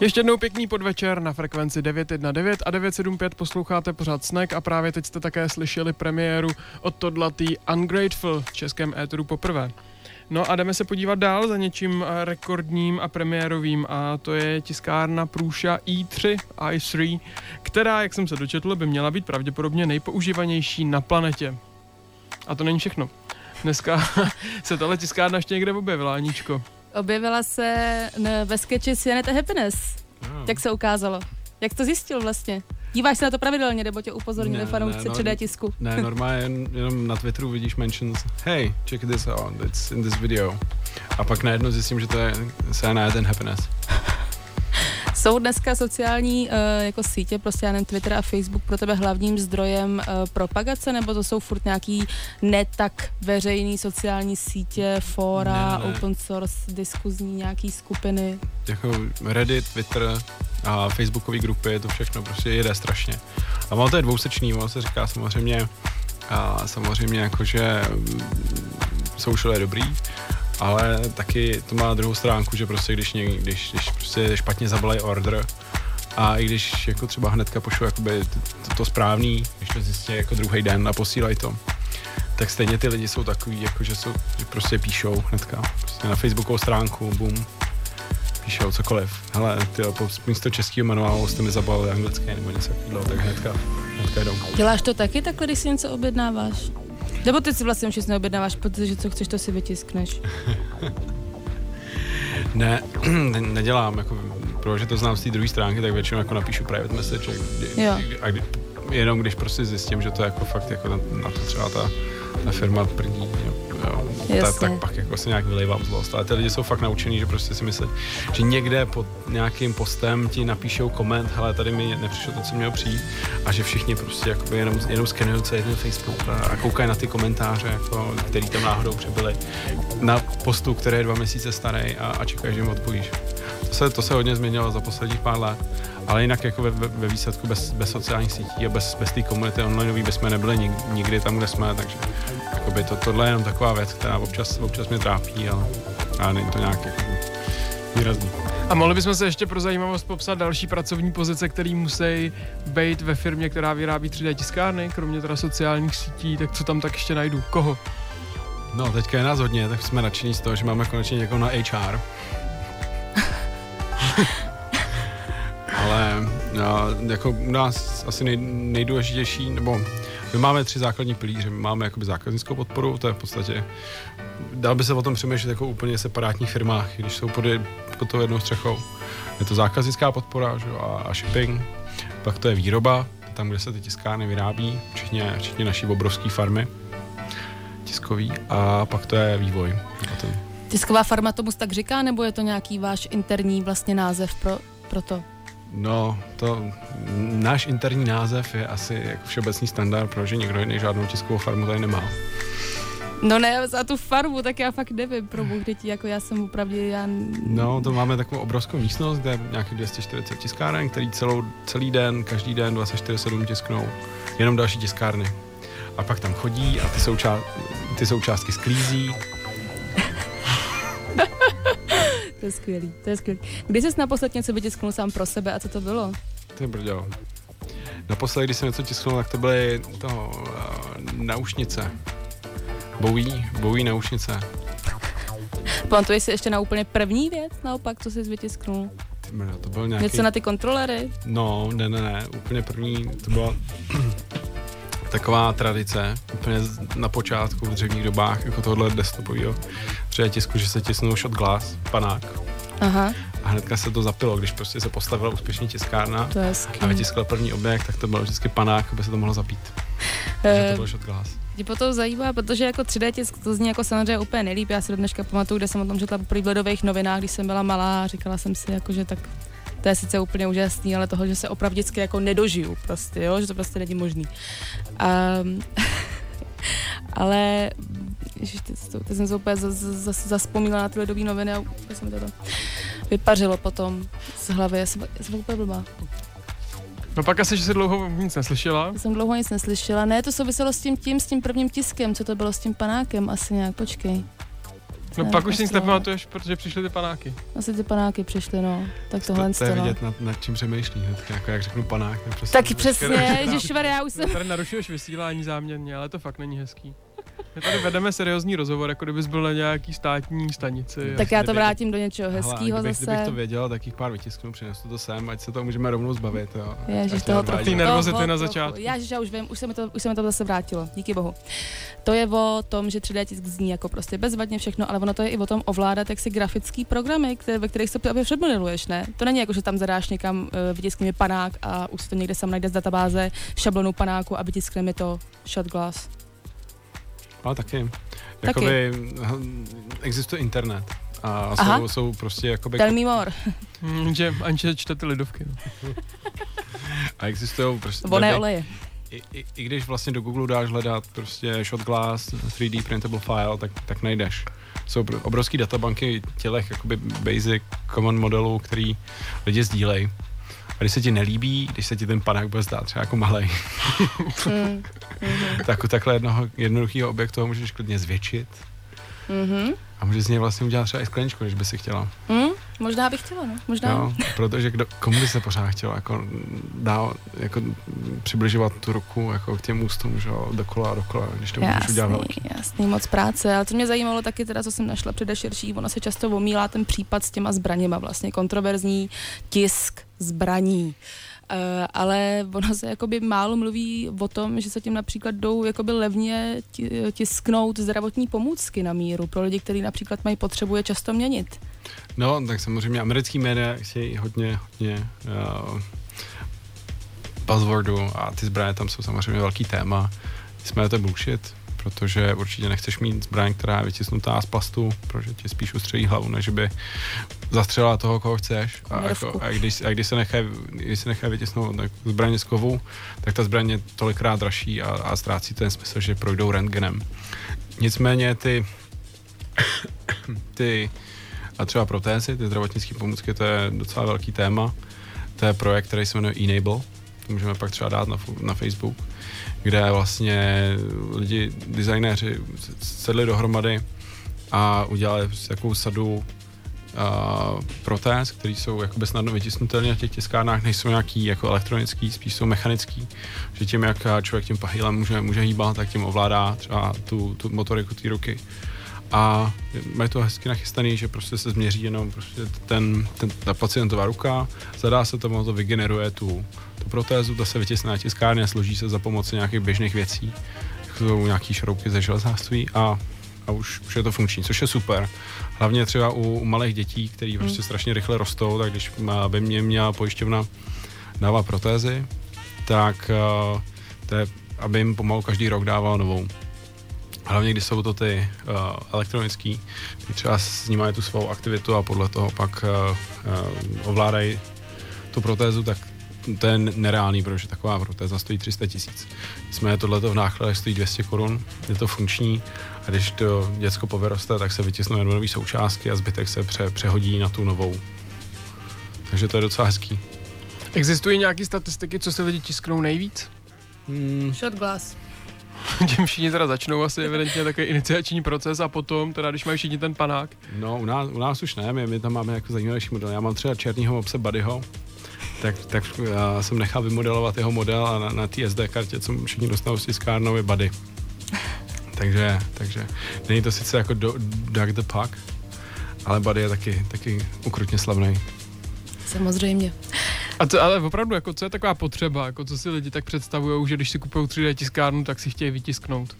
Ještě jednou pěkný podvečer na frekvenci 919 a 975 posloucháte pořád Snack a právě teď jste také slyšeli premiéru od Todlatý Ungrateful v českém éteru poprvé. No a jdeme se podívat dál za něčím eh, rekordním a premiérovým a to je tiskárna Průša i3, i3, která, jak jsem se dočetl, by měla být pravděpodobně nejpoužívanější na planetě. A to není všechno. Dneska *laughs* se tahle tiskárna ještě někde objevila, Aničko. Objevila se ve sketchi Cyanet a Happiness, No. jak se ukázalo. Jak to zjistil vlastně? Díváš se na to pravidelně, nebo tě upozornili Ne, fanoušci ne, no, 3D tisku? Ne, *laughs* normálně jen, jenom na Twitteru vidíš mentions, hey, check this out, it's in this video. A pak najednou zjistím, že to je Cyanide and Happiness. Jsou dneska sociální uh, jako sítě, prostě já nevím, Twitter a Facebook pro tebe hlavním zdrojem uh, propagace, nebo to jsou furt nějaký ne tak veřejný sociální sítě, fóra, Ne, ne, ne. open source, diskuzní nějaký skupiny? Jako Reddit, Twitter a Facebookové grupy, to všechno prostě jede strašně. A ono to je dvousečný, ono se říká samozřejmě, a samozřejmě jakože mm, social je dobrý, ale taky to má druhou stránku, že prostě když, něk, když, když prostě špatně zabalají order a i když jako třeba hnedka pošlu jakoby to, to správný, když to zjistí jako druhý den a posílají to, tak stejně ty lidi jsou takový, jako že, jsou, že prostě píšou hnedka. Prostě na Facebookovou stránku, boom, píšou cokoliv. Hele, ty po místo českého manuálu jste mi zabalili anglicky nebo něco takového, tak hnedka, hnedka jdou. Děláš to taky takhle, když si něco objednáváš? Nebo ty si vlastně už nic neobjednáváš, protože co chceš, to si vytiskneš. *laughs* Ne, ne, *clears throat* nedělám, jako, protože to znám z té druhé stránky, tak většinou jako napíšu private message, kdy, Jo. a kdy, jenom když prostě zjistím, že to je jako fakt jako na, na to třeba ta, ta firma prdí, jo, jo, ta, tak pak jako se nějak vylejvám zlost. Ale ty lidi jsou fakt naučený, že prostě si myslí, že někde pod nějakým postem ti napíšou koment, hele, tady mi nepřišlo to, co mělo přijít, a že všichni prostě jakoby jenom, jenom skenují celý ten Facebook a, a koukají na ty komentáře, jako, který tam náhodou přibyly na postu, který je dva měsíce starý a, a čekají, že jim odpovíš. To se, to se hodně změnilo za posledních pár let, ale jinak jako ve, ve, výsledku bez, bez sociálních sítí a bez, bez té komunity onlineový bychom nebyli nik, nikdy tam, kde jsme, takže jakoby to, tohle je jenom taková věc, která občas, občas mě trápí, ale, ale není to nějak jako výrazný. A mohli bychom se ještě pro zajímavost popsat další pracovní pozice, které musí být ve firmě, která vyrábí 3D tiskárny, kromě teda sociálních sítí, tak co tam tak ještě najdu? Koho? No, teďka je nás hodně, tak jsme nadšení z toho, že máme konečně někoho na HR. *laughs* Ale jako u nás asi nej, nejdůležitější, nebo my máme tři základní pilíře. My máme jakoby zákaznickou podporu, to je v podstatě, dá by se o tom přemýšlet jako úplně separátních firmách, když jsou pod, pod tou jednou střechou. Je to zákaznická podpora že, a, a shipping, pak to je výroba, tam, kde se ty tiskárny vyrábí, včetně, včetně naší obrovské farmy tiskový a pak to je vývoj. Tisková farma tomu tak říká, nebo je to nějaký váš interní vlastně název pro, pro to? No, to náš interní název je asi jako všeobecný standard, protože nikdo jiný žádnou tiskovou farmu tady nemá. No ne, za tu farmu, tak já fakt nevím, pro Bůh dětí, jako já jsem opravdu, já... No, to máme takovou obrovskou místnost, kde je nějakých 240 tiskáren, který celou, celý den, každý den 24-7 tisknou jenom další tiskárny. A pak tam chodí a ty, souča- ty součástky sklízí. To je skvělý, to je skvělý. Kdy jsi naposled něco vytisknul sám pro sebe a co to bylo? Ty brďo. Naposledy, když jsem něco tisknul, tak to byly to, uh, naušnice. Bowie, Bowie naušnice. Pamatuješ si ještě na úplně první věc, naopak, co jsi vytisknul? Ty brďo, to byl nějaký... Něco na ty kontrolery? No, ne, ne, ne, úplně první, to byla taková tradice, úplně na počátku v dřevních dobách, jako tohle desktopového tisku, že se tisnul shot glass, panák, Aha, a hnedka se to zapilo, když prostě se postavila úspěšně tiskárna to a vytiskla první objekt, tak to byl vždycky panák, aby se to mohlo zapít. Takže Eh, to byl shot glass. Mě potom zajímá, protože jako 3D tisk to zní jako samozřejmě úplně nejlíp. Já si do dneška pamatuju, kde jsem o tom četla poprvé v Ledových novinách, když jsem byla malá a říkala jsem si, jako, že tak to je sice úplně úžasný, ale toho, že se opravdicky jako nedožiju prostě, jo? že to prostě není možný. Um, *laughs* ale ježiš, teď, to- teď jsem se úplně zas- zas- zaspomínala na ty ledové noviny a úplně se mi to tam vypařilo potom z hlavy. Já jsem, já jsem úplně blbá. No pak asi, že jsi dlouho nic neslyšela. Já jsem dlouho nic neslyšela. Ne, to souviselo s tím, tím, s tím prvním tiskem, co to bylo s tím panákem, asi nějak, počkej. No Ne, pak už si nic prostě- nepamatuješ, protože přišly ty panáky. Asi ty panáky přišly, no. Tak To, tohle to je no. vidět, nad, nad čím přemýšlí. hnedka, Jako jak řeknu panák. tak Prostě Taky přesně, ježišmar, já už jsem... Tady narušuješ vysílání záměrně, ale to fakt není hezký. My tady vedeme seriózní rozhovor, jako kdybys byl na nějaký státní stanici. Tak já to kdyby- vrátím do něčeho hezkého zase. kdybych to věděl, tak jich pár vytisknu, přinesu to sem, ať se to můžeme rovnou zbavit. Jo. Ježiš, toho trochu. Ty nervozity toho na začátku. Ježiš, já už vím, už se, mi to, už se mi to zase vrátilo, díky bohu. To je o tom, že 3D tisk zní jako prostě bezvadně všechno, ale ono to je i o tom ovládat jaksi grafický programy, které, ve kterých se předmodeluješ, ne? To není jako, že tam zadáš někam, uh, vytiskni panák a už to někde sam najde z databáze šablonu panáku a vytiskne mi to shot glass. Ale taky. Taky. Jakoby, hm, existuje internet. A Aha. jsou, jsou prostě jakoby, Tell me more. Hm, že Anče čte ty lidovky. No. *laughs* a existují prostě Voné oleje. i, i, i, když vlastně do Google dáš hledat prostě shot glass, 3D printable file, tak, tak najdeš. Jsou obr- obrovský databanky tělech jakoby basic common modelů, který lidi sdílejí. A když se ti nelíbí, když se ti ten panák bude zdát třeba jako malej, Mm. Mhm. tak u takhle jednoho jednoduchého objektu ho můžeš klidně zvětšit Mhm. a můžeš z něj vlastně udělat třeba i skleničku, když by si chtěla. Mm, možná bych chtěla, no. Možná. Jo, *laughs* protože kdo, komu by se pořád chtělo jako dál, jako přibližovat tu ruku jako k těm ústům, že jo, dokola a dokola, když to můžeš udělat Jasný, velký. jasný, moc práce. Ale co mě zajímalo taky teda, co jsem našla přede širší, ono se často omílá ten případ s těma zbraněma, vlastně kontroverzní tisk zbraní. Uh, ale ono se jakoby málo mluví o tom, že se tím například jdou jakoby levně ti- tisknout zdravotní pomůcky na míru pro lidi, kteří například mají potřebu je často měnit. No, tak samozřejmě americký média chtějí hodně, hodně uh, buzzwordu a ty zbraně tam jsou samozřejmě velký téma. Jsme to bullshit, protože určitě nechceš mít zbraň, která je vytisnutá z plastu, protože ti spíš ustřelí hlavu, než by zastřelila toho, koho chceš. A, jako, a když, a když se nechá, když se nechá vytisnout tak zbraně z kovu, tak ta zbraň je tolikrát dražší a, a ztrácí ten smysl, že projdou rentgenem. Nicméně ty ty a třeba protézy, ty zdravotnické pomůcky, to je docela velký téma. To je projekt, který se jmenuje Enable, to můžeme pak třeba dát na, na Facebook, kde vlastně lidi, designéři sedli dohromady a udělali takovou sadu a, protéz, které jsou jakoby snadno vytisnutelné na těch tiskárnách, nejsou nějaký jako elektronický, spíš jsou mechanický, že tím, jak člověk tím pahýlem může, může hýbat, tak tím ovládá třeba tu, tu motoriku té ruky a mají to hezky nachystaný, že prostě se změří jenom prostě ten, ten, ta pacientová ruka, zadá se tomu, to vygeneruje tu, tu protézu, ta se vytisne na tiskárně, složí se za pomoci nějakých běžných věcí, jako jsou nějaký šroubky ze železářství a, a už, už je to funkční, což je super. Hlavně třeba u, u malých dětí, který prostě strašně rychle rostou, tak když by mě měla pojišťovna dává protézy, tak uh, to je, aby jim pomalu každý rok dával novou. Hlavně, když jsou to ty uh, elektronický, kdy třeba snímají tu svou aktivitu a podle toho pak uh, uh, ovládají tu protézu, tak to je nereálný, protože taková protéza stojí 300 tisíc. Nicméně tohleto v nákladech stojí 200 korun, je to funkční a když to děcko povyroste, tak se vytisnou jenom nové součástky a zbytek se pře, přehodí na tu novou. Takže to je docela hezký. Existují nějaké statistiky, co se lidi tisknou nejvíc? Hmm, Shot glass. *laughs* Tím všichni teda začnou asi evidentně takový iniciační proces a potom, teda když mají všichni ten panák, No, u nás, u nás už ne, my, my tam máme jako zajímavější model. Já mám třeba černýho mopse Buddyho, tak, tak já jsem nechal vymodelovat jeho model a na, na té SD kartě, co všichni dostanou s tiskárnou, je Buddy. *laughs* takže, takže není to sice jako do, Doug the Puck, ale Buddy je taky, taky ukrutně slavný. Samozřejmě. A to, ale opravdu, jako, co je taková potřeba, jako, co si lidi tak představují, že když si kupují 3D tiskárnu, tak si chtějí vytisknout.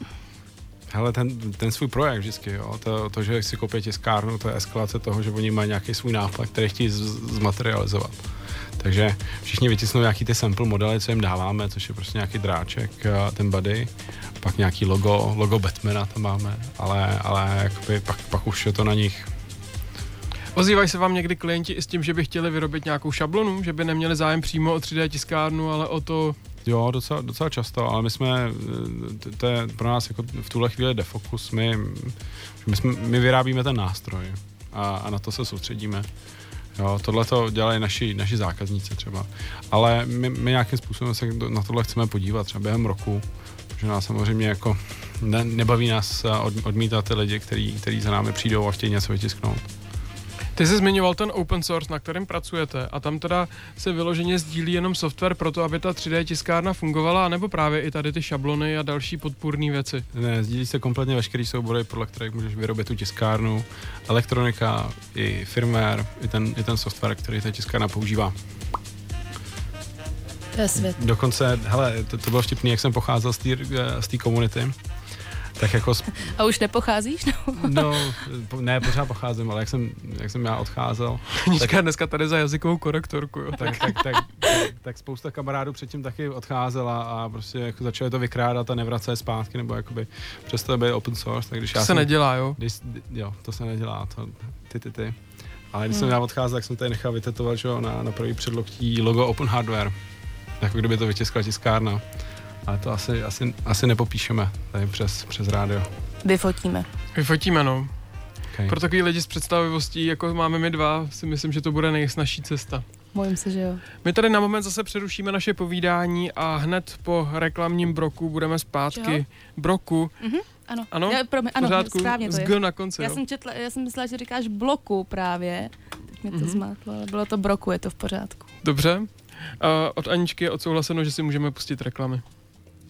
Hele, ten, ten svůj projekt vždycky, jo, to, to, že si koupí tiskárnu, to je eskalace toho, že oni mají nějaký svůj nápad, který chtějí z- zmaterializovat. Takže všichni vytisnou nějaký ty sample modely, co jim dáváme, což je prostě nějaký dráček, a ten body, pak nějaký logo, logo Batmana tam máme, ale, ale jakoby pak, pak už je to na nich. Ozývají se vám někdy klienti i s tím, že by chtěli vyrobit nějakou šablonu, že by neměli zájem přímo o 3D tiskárnu, ale o to, Jo, docela, docela často, ale my jsme, eh, to- je pro nás jako v tuhle chvíli defokus, my, my, jsme, my vyrábíme ten nástroj a, a na to se soustředíme. Jo, tohle to dělají naši, naši zákazníci třeba. Ale my, my nějakým způsobem se na tohle chceme podívat třeba během roku. Že nás samozřejmě jako ne, nebaví nás eh, od, odmítat ty lidi, který za námi přijdou a chtějí něco vytisknout. Ty jsi zmiňoval ten open source, na kterém pracujete a tam teda se vyloženě sdílí jenom software pro to, aby ta 3D tiskárna fungovala, anebo právě i tady ty šablony a další podpůrné věci. Ne, sdílí se kompletně veškerý soubory, podle kterých můžeš vyrobit tu tiskárnu, elektronika, i firmware, i ten, i ten software, který ta tiskárna používá. To je svět. Dokonce, hele, to, to bylo vtipný, jak jsem pocházel z té z té komunity, tak jako, sp- *laughs* A už nepocházíš? No. *laughs* no, po- ne, pořád pocházím, ale jak jsem, jak jsem já odcházel, *laughs* Anička je dneska tady za jazykovou korektorku, jo. tak, tak, tak, tak, tak spousta kamarádů předtím taky odcházela a prostě jako začali to vykrádat a nevracet zpátky, nebo jakoby přesto být open source, tak když To já se jsem, nedělá, jo. Když, jo, to se nedělá, to, ty, ty, ty. Ale když jsem já odcházel, tak jsem tady nechal vytetovat že, jo, na, na první předloktí logo Open Hardware. Jako kdyby to vytiskla tiskárna. Ale to asi, asi, asi nepopíšeme tady přes, přes rádio. Vyfotíme. Vyfotíme, no. Okay. Pro takový lidi s představivostí, jako máme my dva, si myslím, že to bude nejsnažší cesta. Bojím se, že jo. My tady na moment zase přerušíme naše povídání a hned po reklamním broku budeme zpátky. Čeho? Broku. Ano. Ano? Já, promiň, V ano, pořádku, správně to je. G na konci, Já jo. jsem četla, já jsem myslela, že říkáš bloku právě. Teď mě to Mhm. zmátlo, ale bylo to broku, je to v pořádku. Dobře. Uh, od Aničky je odsouhlaseno, že si můžeme pustit reklamy.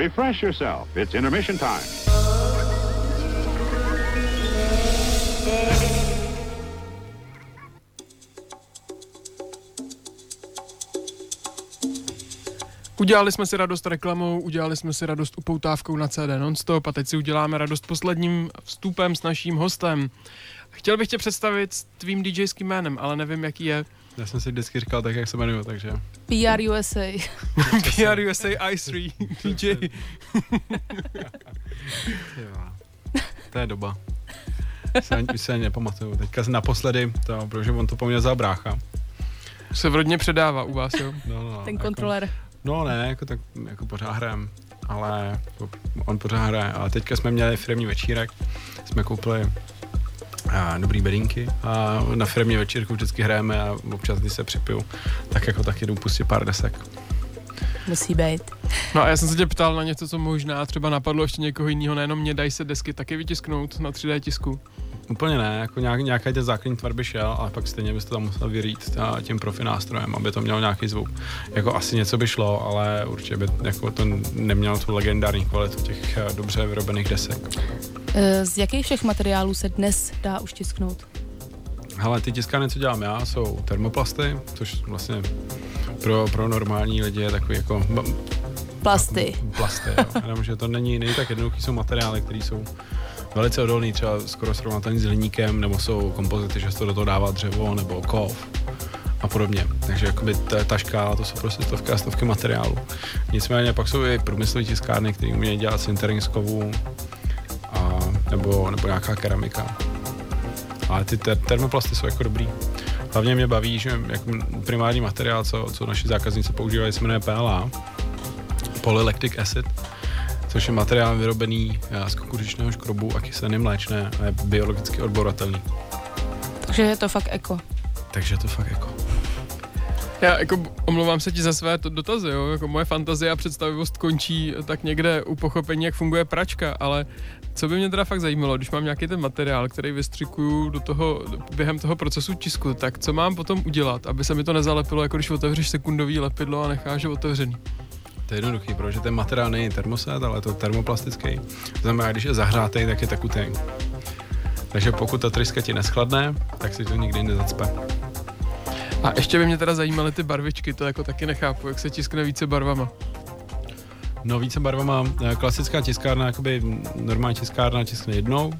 Refresh yourself. It's intermission time. Udělali jsme si radost reklamou, udělali jsme si radost upoutávkou na CD Nonstop a teď si uděláme radost posledním vstupem s naším hostem. Chtěl bych tě představit s tvým DJským jménem, ale nevím, jaký je. Já jsem si vždycky říkal tak, jak se jmenuju, takže... PR USA. PR USA i3 DJ. *laughs* To je doba. Se, ani- už se ani nepamatuju. Teďka naposledy, to, protože on to po mně vzal brácha. Se v rodině předává u vás, jo? No, no, Ten jako- kontroler. No ne, jako, tak, jako pořád hrajem, ale jako on pořád hraje. Ale teďka jsme měli firmní večírek, jsme koupili a, dobrý bedinky a na firmní večírku vždycky hrajeme a občas, když se připiju, tak jako taky jdu pustit pár desek. Musí být. No a já jsem se tě ptal na něco, co možná třeba napadlo ještě někoho jiného, nejenom mě, dají se desky taky vytisknout na 3D tisku. Úplně ne, jako nějak, nějaký ten základní tvar by šel, ale pak stejně byste tam musel ta- tím profi nástrojem, aby to mělo nějaký zvuk. Jako asi něco by šlo, ale určitě by jako to nemělo tu legendární kvalitu těch eh, dobře vyrobených desek. Eh, Z jakých všech materiálů se dnes dá už tisknout? Hele, ty tiskárny, co dělám já, jsou termoplasty, což vlastně pro, pro normální lidi je takový jako Plasty. plasty, jo. Jenom, že to není, není tak jednoduchý, jsou materiály, které jsou velice odolný, třeba skoro srovnatelný s hliníkem, nebo jsou kompozity, že se to do toho dává dřevo, nebo kov a podobně. Takže jakoby ta, ta škála, to jsou prostě stovky a stovky materiálů. Nicméně pak jsou i průmyslové tiskárny, které umějí dělat sintering z kovů, nebo, nebo nějaká keramika. Ale ty ter- termoplasty jsou jako dobrý. Hlavně mě baví, že jako primární materiál, co, co naši zákazníci používají, se jmenuje PLA, Polylactic Acid, což je materiál vyrobený eh, z kukuřičného škrobu a kyseliny mléčné a je biologicky odboratelný. Takže je to fakt eko. Takže je to fakt jako... Já jako omlouvám se ti za své to- dotazy, jo? Jako moje fantazie a představivost končí tak někde u pochopení, jak funguje pračka, ale co by mě teda fakt zajímalo, když mám nějaký ten materiál, který vystřikuju do toho, během toho procesu tisku, tak co mám potom udělat, aby se mi to nezalepilo, jako když otevřeš sekundový lepidlo a necháš ho otevřený. To je jednoduchý, protože ten materiál není termoset, ale je to termoplastický. To znamená, když je zahřátý, tak je tekutý. Takže pokud ta tryska ti neschladne, tak si to nikdy nezacpe. A ještě by mě teda zajímaly ty barvičky, to jako taky nechápu, jak se tiskne více barvama. No více barvama, eh, klasická tiskárna, jakoby normální tiskárna tiskne jednou,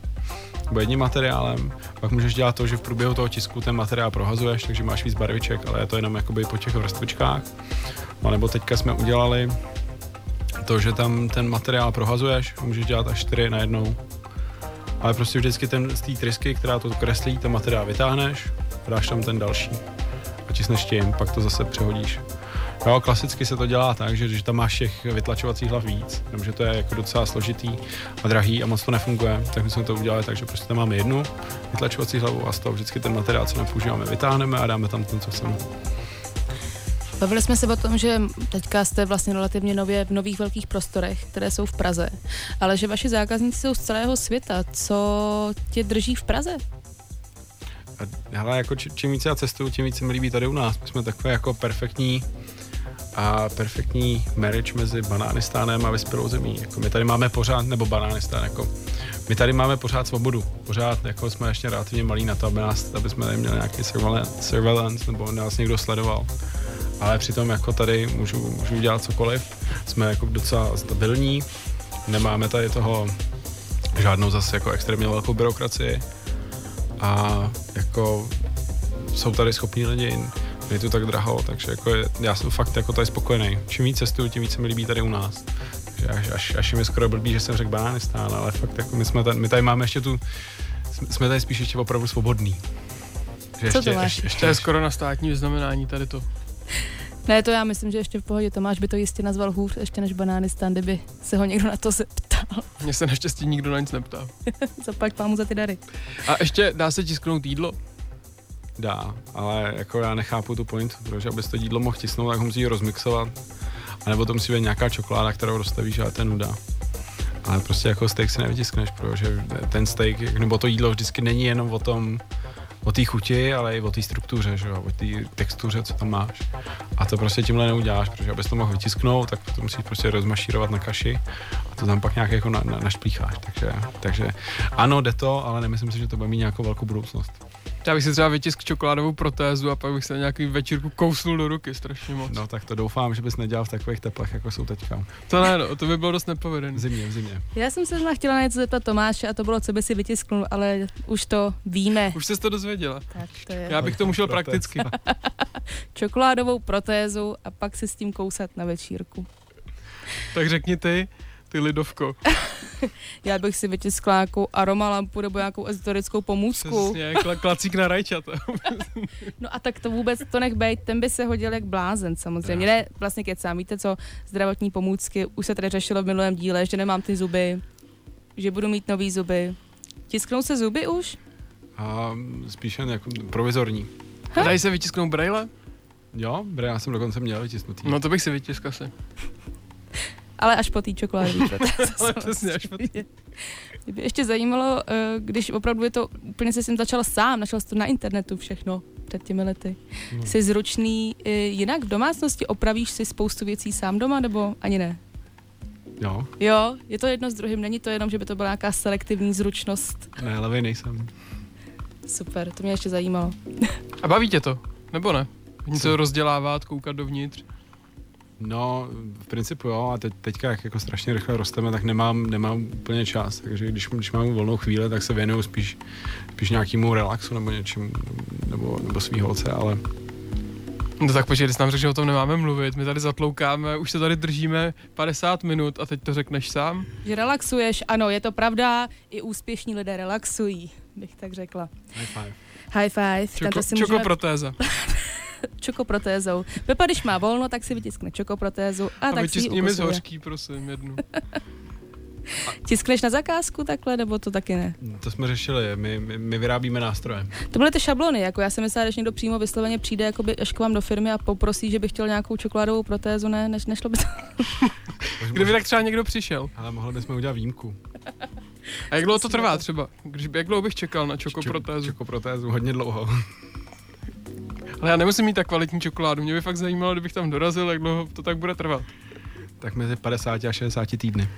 nebo jedním materiálem, pak můžeš dělat to, že v průběhu toho tisku ten materiál prohazuješ, takže máš víc barviček, ale je to jenom jakoby po těch vrstvičkách. No nebo teďka jsme udělali to, že tam ten materiál prohazuješ, můžeš dělat až čtyři na jednou. Ale prostě vždycky ten z té trysky, která to kreslí, ten materiál vytáhneš, dáš tam ten další a tiskneš tím, pak to zase přehodíš. Jo, klasicky se to dělá tak, že když tam máš těch vytlačovacích hlav víc, jenomže to je jako docela složitý a drahý a moc to nefunguje, tak my jsme to udělali tak, že prostě tam máme jednu vytlačovací hlavu a z toho vždycky ten materiál, co nepoužíváme, vytáhneme a dáme tam ten, co chceme. Bavili jsme se o tom, že teďka jste vlastně relativně nově v nových velkých prostorech, které jsou v Praze, ale že vaši zákazníci jsou z celého světa. Co tě drží v Praze? Hele, jako čím více já cestuju, tím více mi líbí tady u nás. My jsme takové jako perfektní a perfektní marriage mezi Banánistánem a vyspělou zemí. Jako my tady máme pořád, nebo Banánistán, jako my tady máme pořád svobodu. Pořád jako jsme ještě relativně malí na to, aby, nás, aby jsme tady měli nějaký surveillance, surveillance nebo nás někdo sledoval. Ale přitom jako tady můžu, můžu dělat cokoliv. Jsme jako docela stabilní, nemáme tady toho žádnou zase jako extrémně velkou byrokracii a jako jsou tady schopní lidi, není to tak draho, takže jako je, já jsem fakt jako tady spokojený. Čím víc cestuju, tím víc se mi líbí tady u nás. Takže až, až, až je mi skoro blbý, že jsem řekl Banánistán, ale fakt jako my, jsme tady, my tady máme ještě tu, jsme tady spíš ještě opravdu svobodný. Že Co to ještě, máš? ještě, ještě, To je skoro na státní vyznamenání tady to. Ne, to já myslím, že ještě v pohodě. Tomáš by to jistě nazval hůř ještě než Banánistan, kdyby se ho někdo na to zeptal. Mně se naštěstí nikdo na nic neptá. Zaplať *laughs* pámu za ty dary. A ještě dá se tisknout jídlo? Dá, ale jako já nechápu tu pointu, protože abys to jídlo mohl tisnout, tak ho musí rozmixovat. A nebo to musí být nějaká čokoláda, kterou rozstavíš, ale je nuda. Ale prostě jako steak si nevytiskneš, protože ten steak, nebo to jídlo vždycky není jenom o tom, o té chuti, ale i o té struktuře, že jo, o té textuře, co tam máš. A to prostě tímhle neuděláš, protože abys to mohl vytisknout, tak to musíš prostě rozmašírovat na kaši a to tam pak nějak jako na, na, našplícháš. Takže, takže ano, jde to, ale nemyslím si, že to bude mít nějakou velkou budoucnost. Já bych si třeba vytisk čokoládovou protézu a pak bych se na nějaký večírku kousnul do ruky strašně moc. No tak to doufám, že bys nedělal v takových teplech, jako jsou teďka. To ne, no, to by bylo dost nepovedené. V zimě, v zimě. Já jsem se zrovna chtěla na něco zeptat Tomáše a to bylo, co by si vytisknul, ale už to víme. Už jsi to dozvěděla. Tak to je Já bych to šel Protéz. prakticky. *laughs* čokoládovou protézu a pak si s tím kousat na večírku. Tak řekni ty, ty lidovko. *laughs* Já bych si vytiskla nějakou aromalampu nebo nějakou ezoterickou pomůcku. Přesně, kla, klacík na rajčata. No a tak to vůbec to nech bejt, ten by se hodil jak blázen samozřejmě. Ne, vlastně kecám, víte co, zdravotní pomůcky, už se tady řešilo v minulém díle, že nemám ty zuby, že budu mít nový zuby. Tisknou se zuby už? A spíš jen jako provizorní. A dají se vytisknout braille? Jo, já jsem dokonce měl vytisknutý. No to bych si vytiskl asi. *laughs* Ale až po té protéze. *laughs* Ale přesně, až po Mě by ještě zajímalo, eh, když opravdu je to, úplně se tím začal sám, našel jsi to na internetu všechno před těmi lety. No. Jsi zručný eh, jinak v domácnosti, opravíš si spoustu věcí sám doma, nebo ani ne? Jo, Jo, je to jedno s druhým, není to jenom, že by to byla nějaká selektivní zručnost. ne, levej nejsem. Super, to mě ještě zajímalo. A baví tě to? Nebo ne? Něco rozdělávat, koukat dovnitř. No, v principu jo, a teď, teďka, jak jako strašně rychle rosteme, tak nemám, nemám úplně čas, takže když, když mám volnou chvíli, tak se věnuju spíš, spíš nějakému relaxu nebo něčemu, nebo, nebo svý holce, ale No tak počkej, ty jsi nám řekl, že o tom nemáme mluvit. My tady zatloukáme, už se tady držíme 50 minut a teď to řekneš sám? Že relaxuješ, ano, je to pravda, i úspěšní lidé relaxují, bych tak řekla. high five. High five, Čoko, tento si můžeme čokoprotéza. *laughs* *laughs* čokoprotézou. Pepa, když má volno, tak si vytiskne čokoprotézu a, A tak si ji z hořký, prosím, jednu. *laughs* Tiskneš na zakázku takhle, nebo to taky ne? To jsme řešili, my, my, my vyrábíme nástroje. To byly ty šablony, jako já jsem myslela, že někdo přímo vysloveně přijde jakoby až k vám do firmy a poprosí, že by chtěl nějakou čokoládovou protézu, ne, než nešlo by to. *laughs* Kdyby tak třeba někdo přišel. Ale mohli bychom udělat výjimku. A jak dlouho to trvá třeba? Když, jak dlouho bych čekal na čokoprotézu? Čokoprotézu hodně dlouho. Ale já nemusím mít tak kvalitní čokoládu. Mě by fakt zajímalo, kdybych tam dorazil, jak dlouho to tak bude trvat. tak mezi 50 a 60 týdny.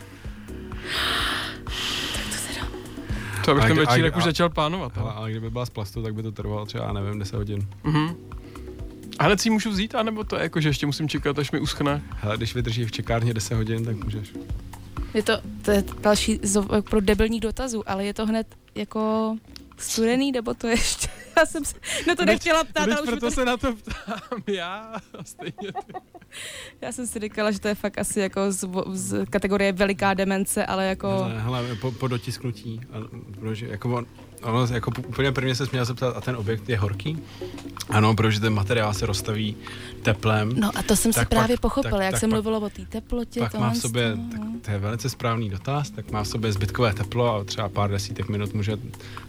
To bych A ten a večírek už začal plánovat. Ale, Ale, ale kdyby byla z plastu, tak by to trvalo třeba, já nevím, 10 hodin. mhm. A hned si ji můžu vzít, anebo to je jako, že ještě musím čekat, až mi uschne? Hele, když vydrží v čekárně 10 hodin, tak můžeš. Je to, to je další zo- pro debilních dotazů, ale je to hned jako studený, nebo to je ještě, *laughs* já jsem se na to nechtěla ptát, Teď ale už proto to, se na to ptám *laughs* já a stejně ty. já jsem si říkala, že to je fakt asi jako z, z kategorie veliká demence, ale jako... Hele, hele po, po dotisknutí, protože jako on, ono, jako úplně prvně se měl zeptat, a ten objekt je horký? Ano, protože ten materiál se rozstaví teplem. No a to jsem si Tak právě pak- pochopila, tak- jak tak se pak- mluvilo o té teplotě. pak má v sobě, toho, tak no. to je velice správný dotaz, tak má v sobě zbytkové teplo a třeba pár desítek minut může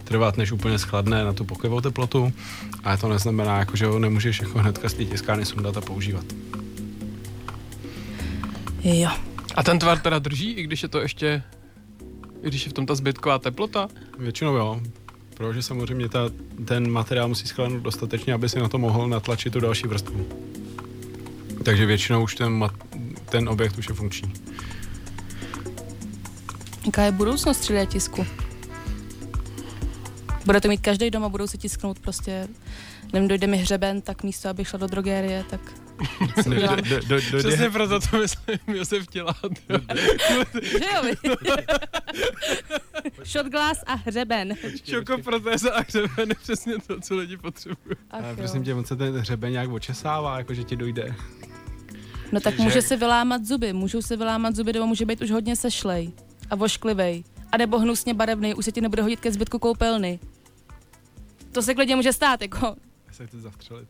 trvat, než úplně schladne na tu pokojovou teplotu. A to neznamená, jako, že ho nemůžeš jako hnedka z té tiskárny sundat a používat. Jo. A ten tvar teda drží, i když je to ještě, i když je v tom ta zbytková teplota? Většinou jo, protože samozřejmě ta, ten materiál musí schladnout dostatečně, aby si na to mohl natlačit tu další vrstvu. Takže většinou už ten, ten objekt už je funkční. Jaká je budoucnost 3D tisku? Bude to mít každý doma, budou se tisknout prostě, nevím, dojde mi hřeben, tak místo, abych šla do drogérie, tak Do, do, do, do, Přesně proto to myslím, Josef Tělát. že jo? *laughs* Shot glass a hřeben. Čokoprotéza a hřeben je přesně to, co lidi potřebují. Ach, ale jo. prosím tě, on se ten hřeben nějak očesává, jako že ti dojde. No tak že- může si vylámat zuby, můžou si vylámat zuby, nebo může být už hodně sešlej a vošklivej. A nebo hnusně barevný, už se ti nebude hodit ke zbytku koupelny. To se klidně může stát, jako. Já se chci zastřelit.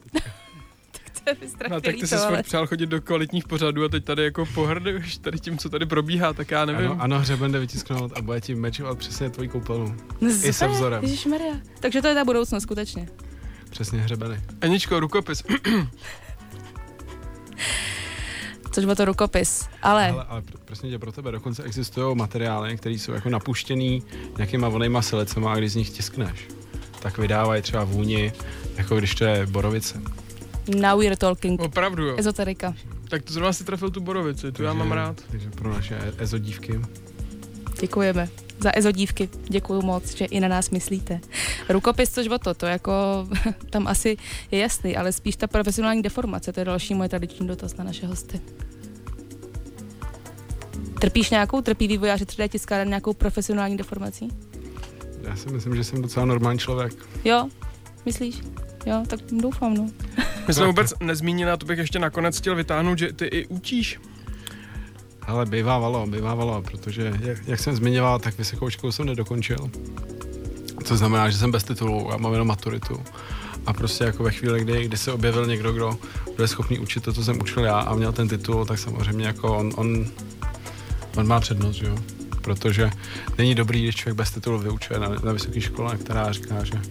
To je mi strašně No, tak ty líto, jsi ale- přál chodit do kvalitních pořadů a teď tady jako pohrduješ tady tím, co tady probíhá, tak já nevím. Ano, ano, hřeben jde vytisknout a bude ti mečovat přesně tvoji koupelnu. I se vzorem. Ježišmarja. Takže to je ta budoucnost, skutečně. Přesně hřebeny. Aničko, rukopis. *clears throat* Což byl to rukopis. Ale, Ale, ale pr- prosím tě, pro tebe dokonce existují materiály, které jsou jako napuštěný nějakýma vonejma silicema a když z nich tiskneš, tak vydávají třeba vůni, jako když to je borovice. Now we're talking. Opravdu jo. Ezoterika. Tak to zrovna si trefil tu borovici, tu já Takže- mám rád. Takže pro naše ezodívky. Děkujeme za ezodívky. Děkuju moc, že i na nás myslíte. Rukopis, což o to, to jako *laughs* tam asi je jasný, ale spíš ta profesionální deformace, to je další moje tradiční dotaz na naše hosty. Trpíš nějakou, trpí vývojáři 3D tiskáren nějakou profesionální deformací? Já si myslím, že jsem docela normální člověk. Jo? Myslíš? Jo, tak doufám, no. *laughs* My jsme vůbec nezmínili, a to bych ještě nakonec chtěl vytáhnout, že ty i učíš. Ale bývávalo, bývávalo, protože jak, jak jsem zmiňoval, tak vysokou školu jsem nedokončil. To znamená, že jsem bez titulu a mám jenom maturitu. A prostě jako ve chvíli, kdy, kdy se objevil někdo, kdo byl schopný učit to, co jsem učil já a měl ten titul, tak samozřejmě jako on, on, on má přednost, jo. Protože není dobrý, když člověk bez titulu vyučuje na, na vysoké škole, která říká, že,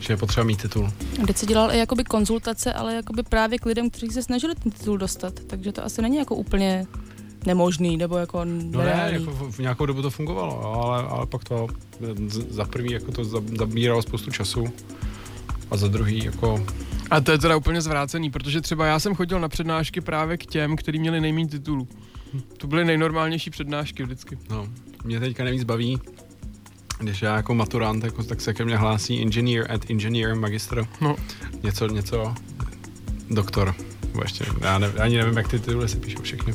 že je potřeba mít titul. Teď si dělal i jakoby konzultace, ale jakoby právě k lidem, kteří se snažili ten titul dostat, takže to asi není jako úplně nemožný, nebo jako No ne, jako v, v nějakou dobu to fungovalo, jo, ale, ale pak to za prvý jako to za- zabíralo spoustu času a za druhý jako A to je teda úplně zvrácený, protože třeba já jsem chodil na přednášky právě k těm, kteří měli nejméně titulů. To byly nejnormálnější přednášky vždycky. No, mě teďka nejvíc baví, když já jako maturant, jako, tak se ke mně hlásí engineer at engineer, magistr, No. něco, něco, doktor. Nebo ještě, já ne, ani nevím, jak ty tituly se píšou všechny.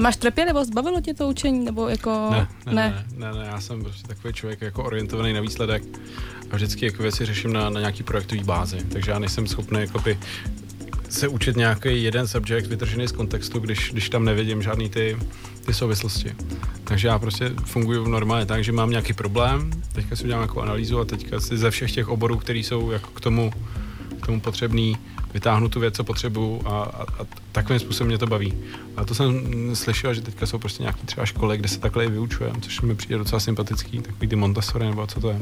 Máš trpělivost, bavilo tě to učení, nebo jako... Ne, ne, ne, ne, ne, já jsem prostě takový člověk jako orientovaný na výsledek a vždycky jako věci řeším na, na nějaký projektový bázi, takže já nejsem schopný jakoby se učit nějaký jeden subjekt vytržený z kontextu, když, když tam nevidím žádný ty, ty souvislosti. Takže já prostě funguji normálně tak, že mám nějaký problém, teďka si udělám nějakou analýzu a teďka si ze všech těch oborů, které jsou jako k tomu, k tomu potřebný, vytáhnu tu věc, co potřebuju a, a, a takovým způsobem mě to baví. A to jsem slyšel, že teďka jsou prostě nějaké třeba školy, kde se takhle i vyučuje, což mi přijde docela sympatický, takový ty Montessori nebo co to je.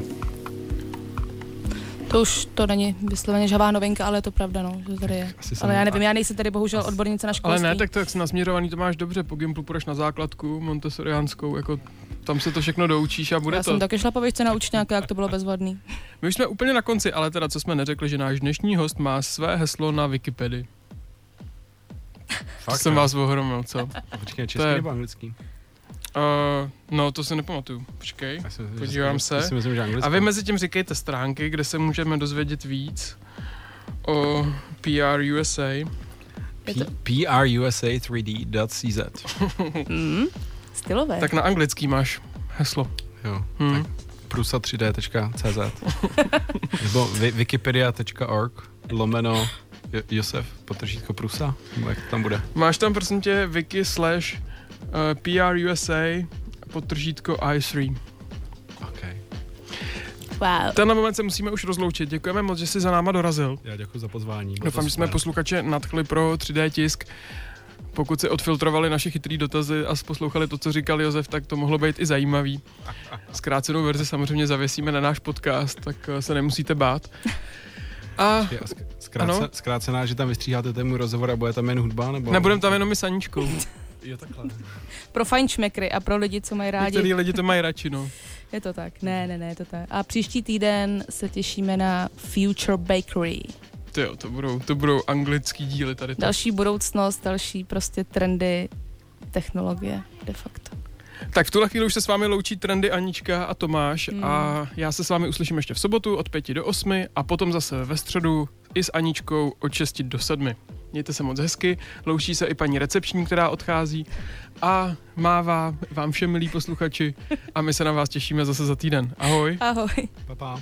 To už to není vysloveně žavá novinka, ale je to pravda, no, že tady je. Asi Ale já nevím, já nejsem tady bohužel odbornice na Ale školství. ne, tak to jak jsi nasměrovaný, to máš dobře, po Gimplu půjdeš na základku montessoriánskou, jako tam se to všechno doučíš a bude já to. jsem taky šla po výšce na učňáka, jak to bylo bezvadný. *laughs* My už jsme úplně na konci, ale teda co jsme neřekli, že náš dnešní host má své heslo na Wikipedii. To jsem jo? vás ohromil, co? Počkej, To český je- nebo anglický? Uh, no, to si nepamatuju. Počkej. Si myslím, Podívám se. si myslím, že. A vy mezi tím říkejte stránky, kde se můžeme dozvědět víc o PR USA. Je to... prusa3d.cz Mm, stylové. Tak na anglický máš heslo. Jo, Hmm. tak prusa3d.cz *laughs* nebo wi- wikipedia.org lomeno Jo- Josef, potržítko Prusa, nebo jak to tam bude? Máš tam prosím tě wiki slash PR USA podtržítko i3. OK. Wow. Tenhle moment se musíme už rozloučit. Děkujeme moc, že jsi za náma dorazil. Já děkuji za pozvání. Doufám, že jsme posluchače nadchli pro 3D tisk. Pokud si odfiltrovali naše chytrý dotazy a poslouchali to, co říkal Josef, tak to mohlo být i zajímavý. *laughs* Zkrácenou verzi samozřejmě zavěsíme na náš podcast, tak eh, se nemusíte bát. A Ano. zkrácená, že tam vystříháte ten můj rozhovor a bude tam jen hudba? Nebo... nebudem tam jenom my s Aničkou. *laughs* Jo, takhle. Pro fajnšmekry a pro lidi, co mají rádi. Některý lidi to mají radši, no. Je to tak. Ne, ne, ne, je to tak. A příští týden se těšíme na Future Bakery. Ty jo, to budou, to budou anglický díly tady. To. Další budoucnost, další prostě trendy, technologie de facto. Tak v tuhle chvíli už se s vámi loučí trendy Anička a Tomáš Hmm. a já se s vámi uslyším ještě v sobotu od 5 do 8 a potom zase ve středu i s Aničkou od 6 do 7. Mějte se moc hezky, loučí se i paní recepční, která odchází a mává vám všem milí posluchači a my se na vás těšíme zase za týden. Ahoj. Ahoj. Pa, pa.